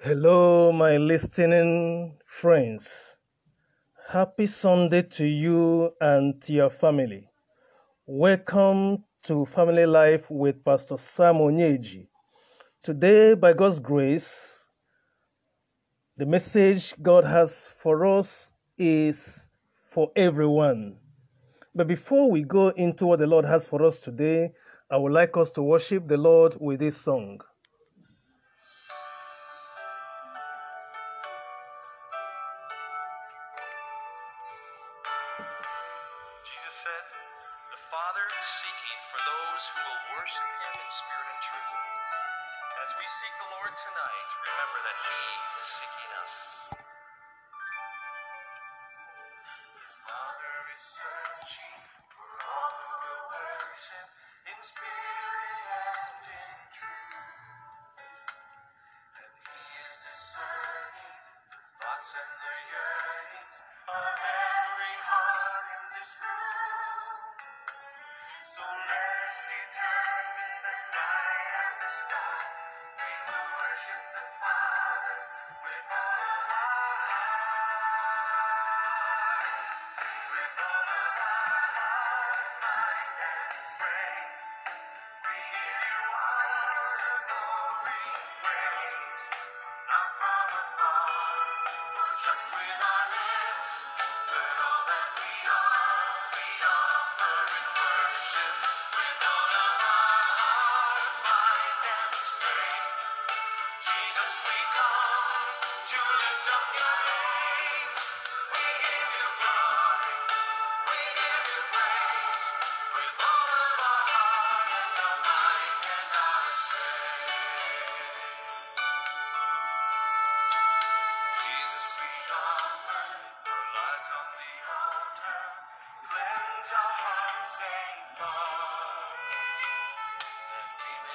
Hello, my listening friends. Happy Sunday to you and to your family. Welcome to Family Life with Pastor Sam Onyeji. Today, by God's grace, the message God has for us is for everyone. But before we go into what the Lord has for us today, I would like us to worship the Lord with this song. Said, The Father is seeking for those who will worship Him in spirit and truth. And as we seek the Lord tonight, remember that He is seeking us.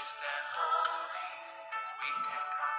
Stand holy, we can come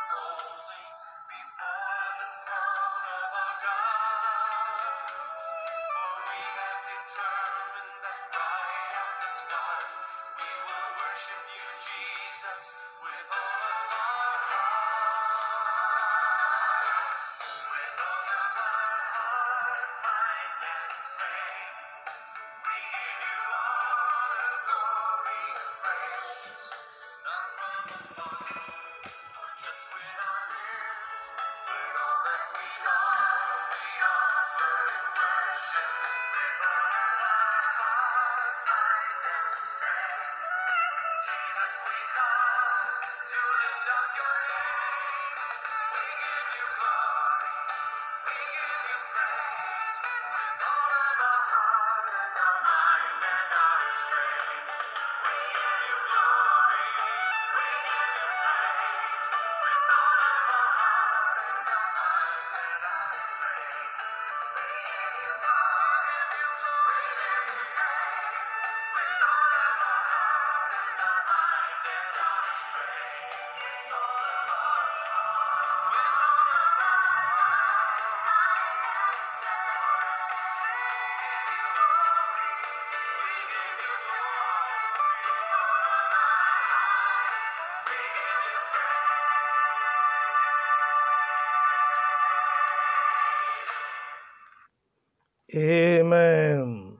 Amen.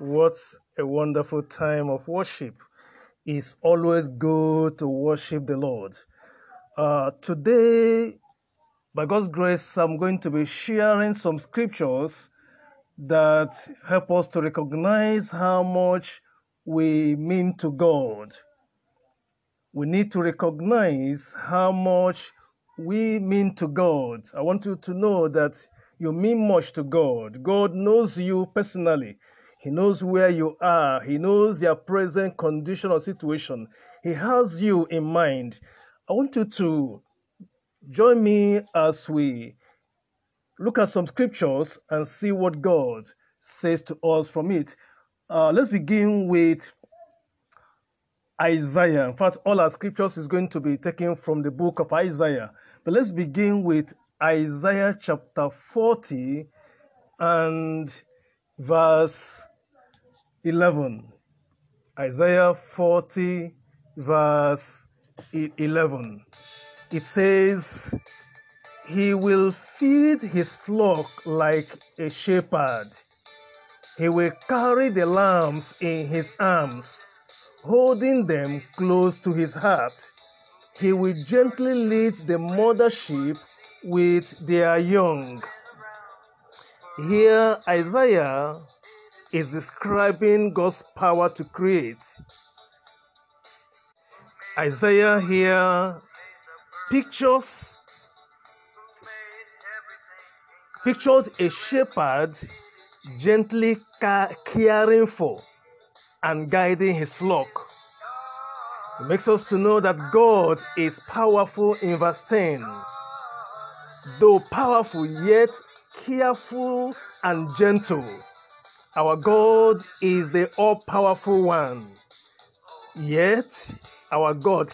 What a wonderful time of worship. It's always good to worship the Lord. Uh, today, by God's grace, I'm going to be sharing some scriptures that help us to recognize how much we mean to God. We need to recognize how much we mean to God. I want you to know that you mean much to God. God knows you personally. He knows where you are. He knows your present condition or situation. He has you in mind. I want you to join me as we look at some scriptures and see what God says to us from it. Uh, let's begin with Isaiah. In fact, all our scriptures is going to be taken from the book of Isaiah. But let's begin with Isaiah chapter 40 and verse 11. Isaiah 40, verse 11. It says, He will feed his flock like a shepherd. He will carry the lambs in his arms, holding them close to his heart. He will gently lead the mother sheep with their young. Here, Isaiah is describing God's power to create. Isaiah here pictures pictures a shepherd gently caring for and guiding his flock. It makes us to know that God is powerful in verse 10. Though powerful, yet careful and gentle. Our God is the all powerful one. Yet our God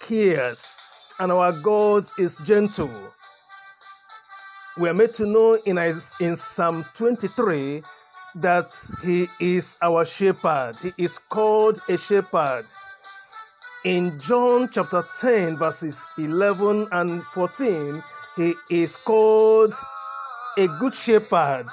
cares and our God is gentle. We are made to know in, in Psalm 23 that He is our shepherd. He is called a shepherd. In John chapter 10, verses 11 and 14, He is called a good shepherd.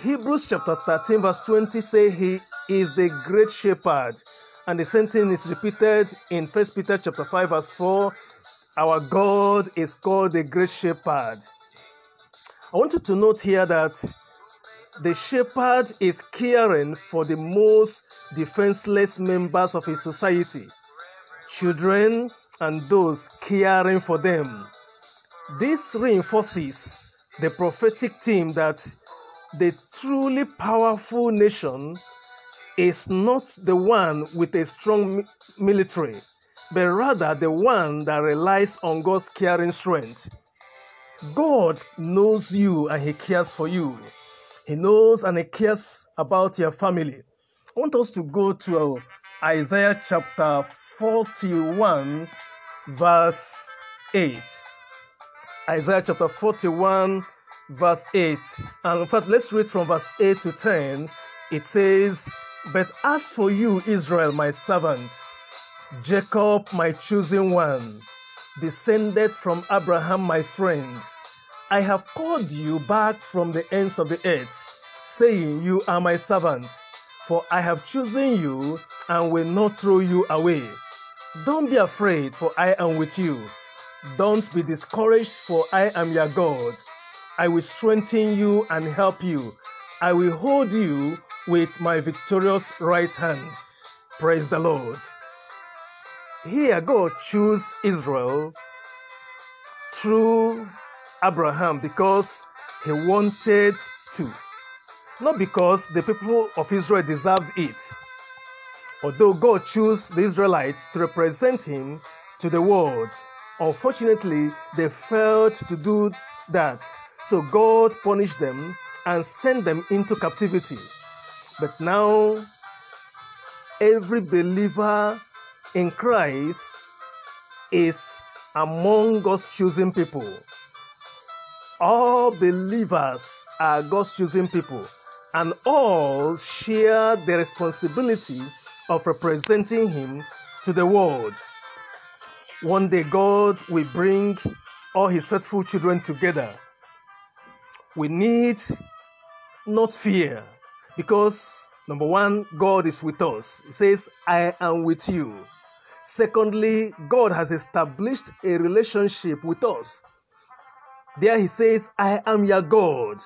Hebrews chapter 13, verse 20 say he is the great shepherd. And the same thing is repeated in 1 Peter chapter 5, verse 4. Our God is called the great shepherd. I want you to note here that the shepherd is caring for the most defenseless members of his society, children and those caring for them. This reinforces the prophetic theme that the truly powerful nation is not the one with a strong military, but rather the one that relies on God's caring strength. God knows you and He cares for you. He knows and He cares about your family. I want us to go to Isaiah chapter 41, verse 8. Isaiah chapter 41, verse 8. And in fact, let's read from verse 8 to 10. It says, But as for you, Israel, my servant, Jacob, my chosen one, descended from Abraham, my friend, I have called you back from the ends of the earth, saying, You are my servant, for I have chosen you and will not throw you away. Don't be afraid, for I am with you. Don't be discouraged, for I am your God. I will strengthen you and help you. I will hold you with my victorious right hand. Praise the Lord. Here, God chose Israel through Abraham because he wanted to, not because the people of Israel deserved it. Although God chose the Israelites to represent him to the world, unfortunately, they failed to do that. So God punished them and sent them into captivity. But now, every believer in Christ is among God's chosen people. All believers are God's chosen people, and all share the responsibility of representing Him to the world. One day, God will bring all His faithful children together. We need not fear because, number one, God is with us. He says, I am with you. Secondly, God has established a relationship with us. There he says, I am your God.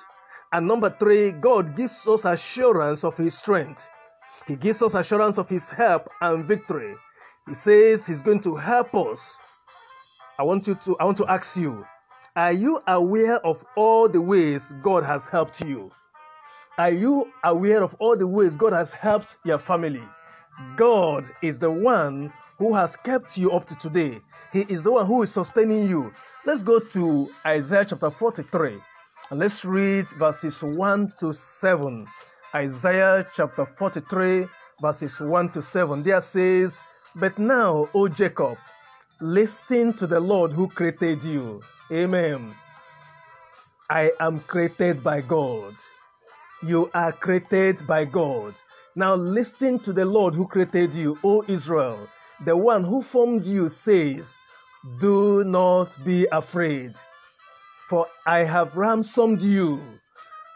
And number three, God gives us assurance of his strength. He gives us assurance of his help and victory. He says he's going to help us. I want you to I want to ask you, are you aware of all the ways God has helped you? Are you aware of all the ways God has helped your family? God is the one who has kept you up to today. He is the one who is sustaining you. Let's go to Isaiah chapter 43 and let's read verses 1 to 7. Isaiah chapter 43, verses 1 to 7. There says, But now, O Jacob, listen to the Lord who created you. Amen. I am created by God. You are created by God. Now listen to the Lord who created you, O Israel. The one who formed you says, Do not be afraid, for I have ransomed you.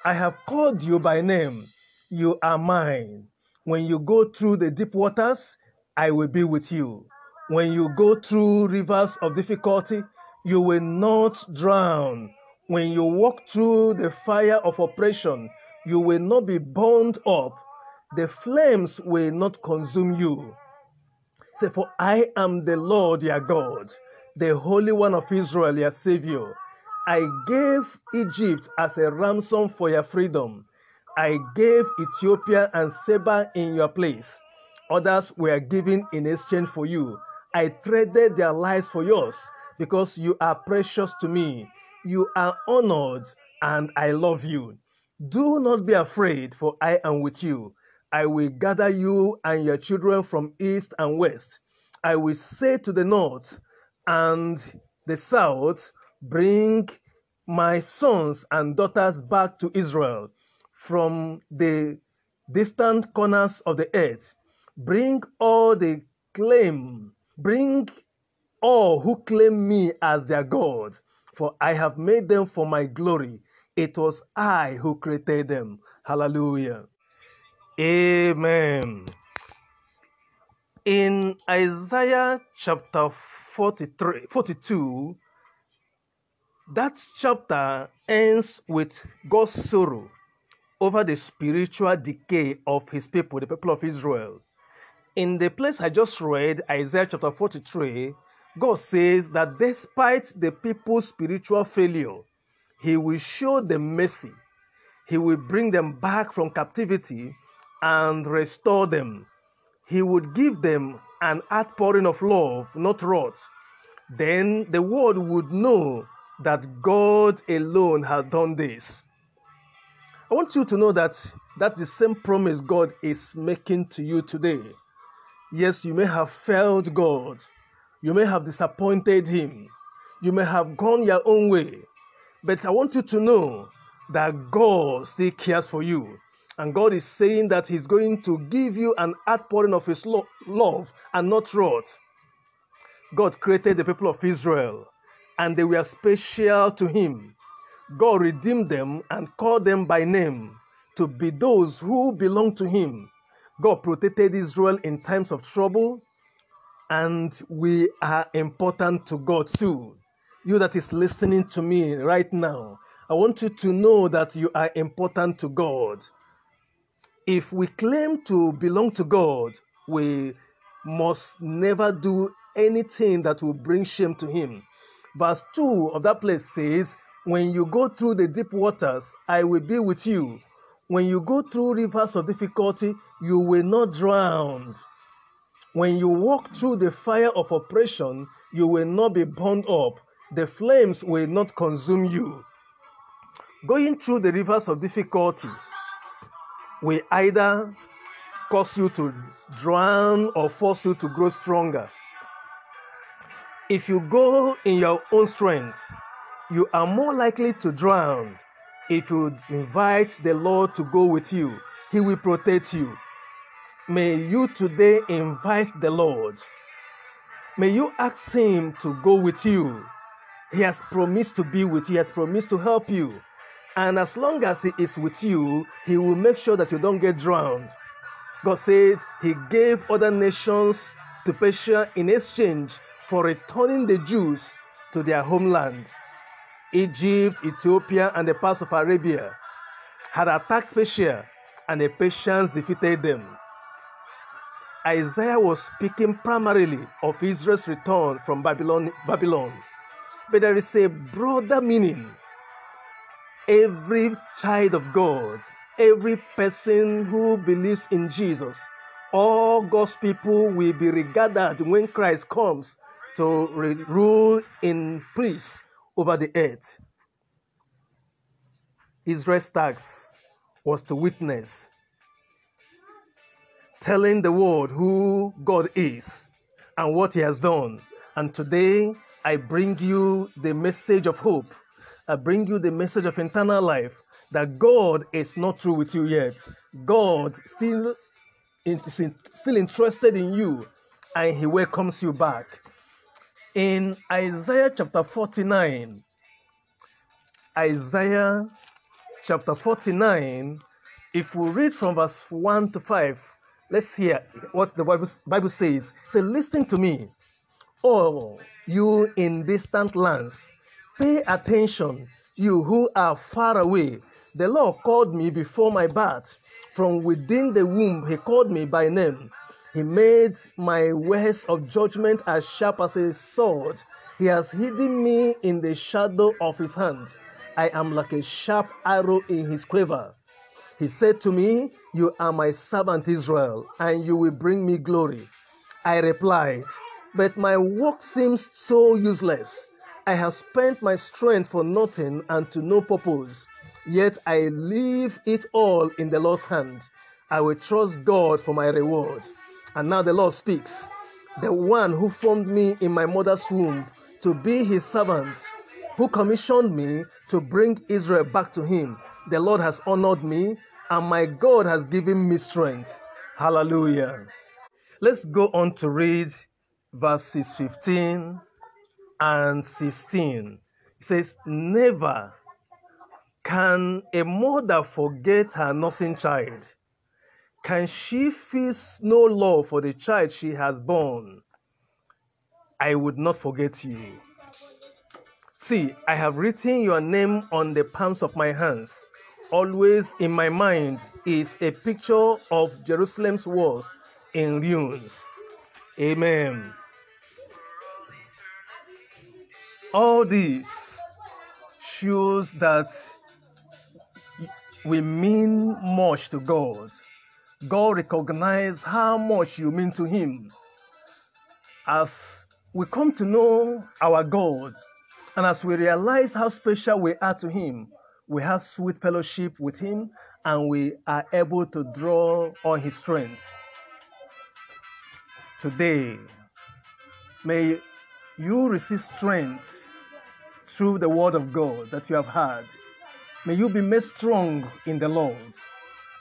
I have called you by name. You are mine. When you go through the deep waters, I will be with you. When you go through rivers of difficulty, you will not drown. When you walk through the fire of oppression, you will not be burned up. The flames will not consume you. Say, For I am the Lord your God, the Holy One of Israel, your Savior. I gave Egypt as a ransom for your freedom. I gave Ethiopia and Seba in your place. Others were given in exchange for you. I traded their lives for yours because you are precious to me. You are honored and I love you. Do not be afraid, for I am with you. I will gather you and your children from east and west. I will say to the north and the south, Bring my sons and daughters back to Israel from the distant corners of the earth. Bring all the claim, bring all who claim me as their God, for I have made them for my glory. It was I who created them. Hallelujah. Amen. In Isaiah chapter 43, 42, that chapter ends with God's sorrow over the spiritual decay of his people, the people of Israel. In the place I just read, Isaiah chapter 43, God says that despite the people's spiritual failure, he will show them mercy. He will bring them back from captivity and restore them. He would give them an outpouring of love, not wrath. Then the world would know that God alone had done this. I want you to know that that's the same promise God is making to you today. Yes, you may have failed God. You may have disappointed Him. You may have gone your own way. But I want you to know that God still cares for you. And God is saying that He's going to give you an outpouring of His lo- love and not wrath. God created the people of Israel, and they were special to Him. God redeemed them and called them by name to be those who belong to Him. God protected Israel in times of trouble, and we are important to God too. You that is listening to me right now, I want you to know that you are important to God. If we claim to belong to God, we must never do anything that will bring shame to Him. Verse 2 of that place says, When you go through the deep waters, I will be with you. When you go through rivers of difficulty, you will not drown. When you walk through the fire of oppression, you will not be burned up. The flames will not consume you. Going through the rivers of difficulty will either cause you to drown or force you to grow stronger. If you go in your own strength, you are more likely to drown. If you invite the Lord to go with you, He will protect you. May you today invite the Lord. May you ask Him to go with you. He has promised to be with you, He has promised to help you. And as long as He is with you, He will make sure that you don't get drowned. God said He gave other nations to Persia in exchange for returning the Jews to their homeland. Egypt, Ethiopia, and the parts of Arabia had attacked Persia, and the Persians defeated them. Isaiah was speaking primarily of Israel's return from Babylon, Babylon. But there is a broader meaning. Every child of God, every person who believes in Jesus, all God's people will be regarded when Christ comes to rule in peace over the earth. Israel's task was to witness, telling the world who God is and what He has done. And today, I bring you the message of hope. I bring you the message of eternal life that God is not through with you yet. God still is still interested in you and He welcomes you back. In Isaiah chapter 49, Isaiah chapter 49, if we read from verse 1 to 5, let's hear what the Bible, Bible says. Say, listen to me, all you in distant lands, pay attention, you who are far away. The Lord called me before my birth. From within the womb, He called me by name. He made my words of judgment as sharp as a sword. He has hidden me in the shadow of His hand. I am like a sharp arrow in His quiver. He said to me, You are my servant Israel, and you will bring me glory. I replied, But my work seems so useless. I have spent my strength for nothing and to no purpose. Yet I leave it all in the Lord's hand. I will trust God for my reward. And now the Lord speaks, the one who formed me in my mother's womb to be his servant, who commissioned me to bring Israel back to him. The Lord has honored me, and my God has given me strength. Hallelujah. Let's go on to read verses 15 and 16. It says, Never can a mother forget her nursing child? Can she feel no love for the child she has born? I would not forget you. See, I have written your name on the palms of my hands. Always in my mind is a picture of Jerusalem's walls in ruins. Amen. All this shows that we mean much to God. God recognizes how much you mean to Him. As we come to know our God, and as we realize how special we are to Him, we have sweet fellowship with Him, and we are able to draw on His strength. Today, may you receive strength through the Word of God that you have heard. May you be made strong in the Lord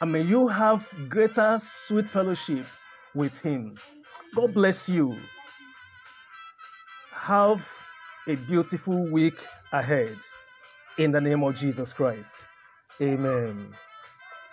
and may you have greater sweet fellowship with Him. God bless you. Have a beautiful week ahead in the name of Jesus Christ. Amen.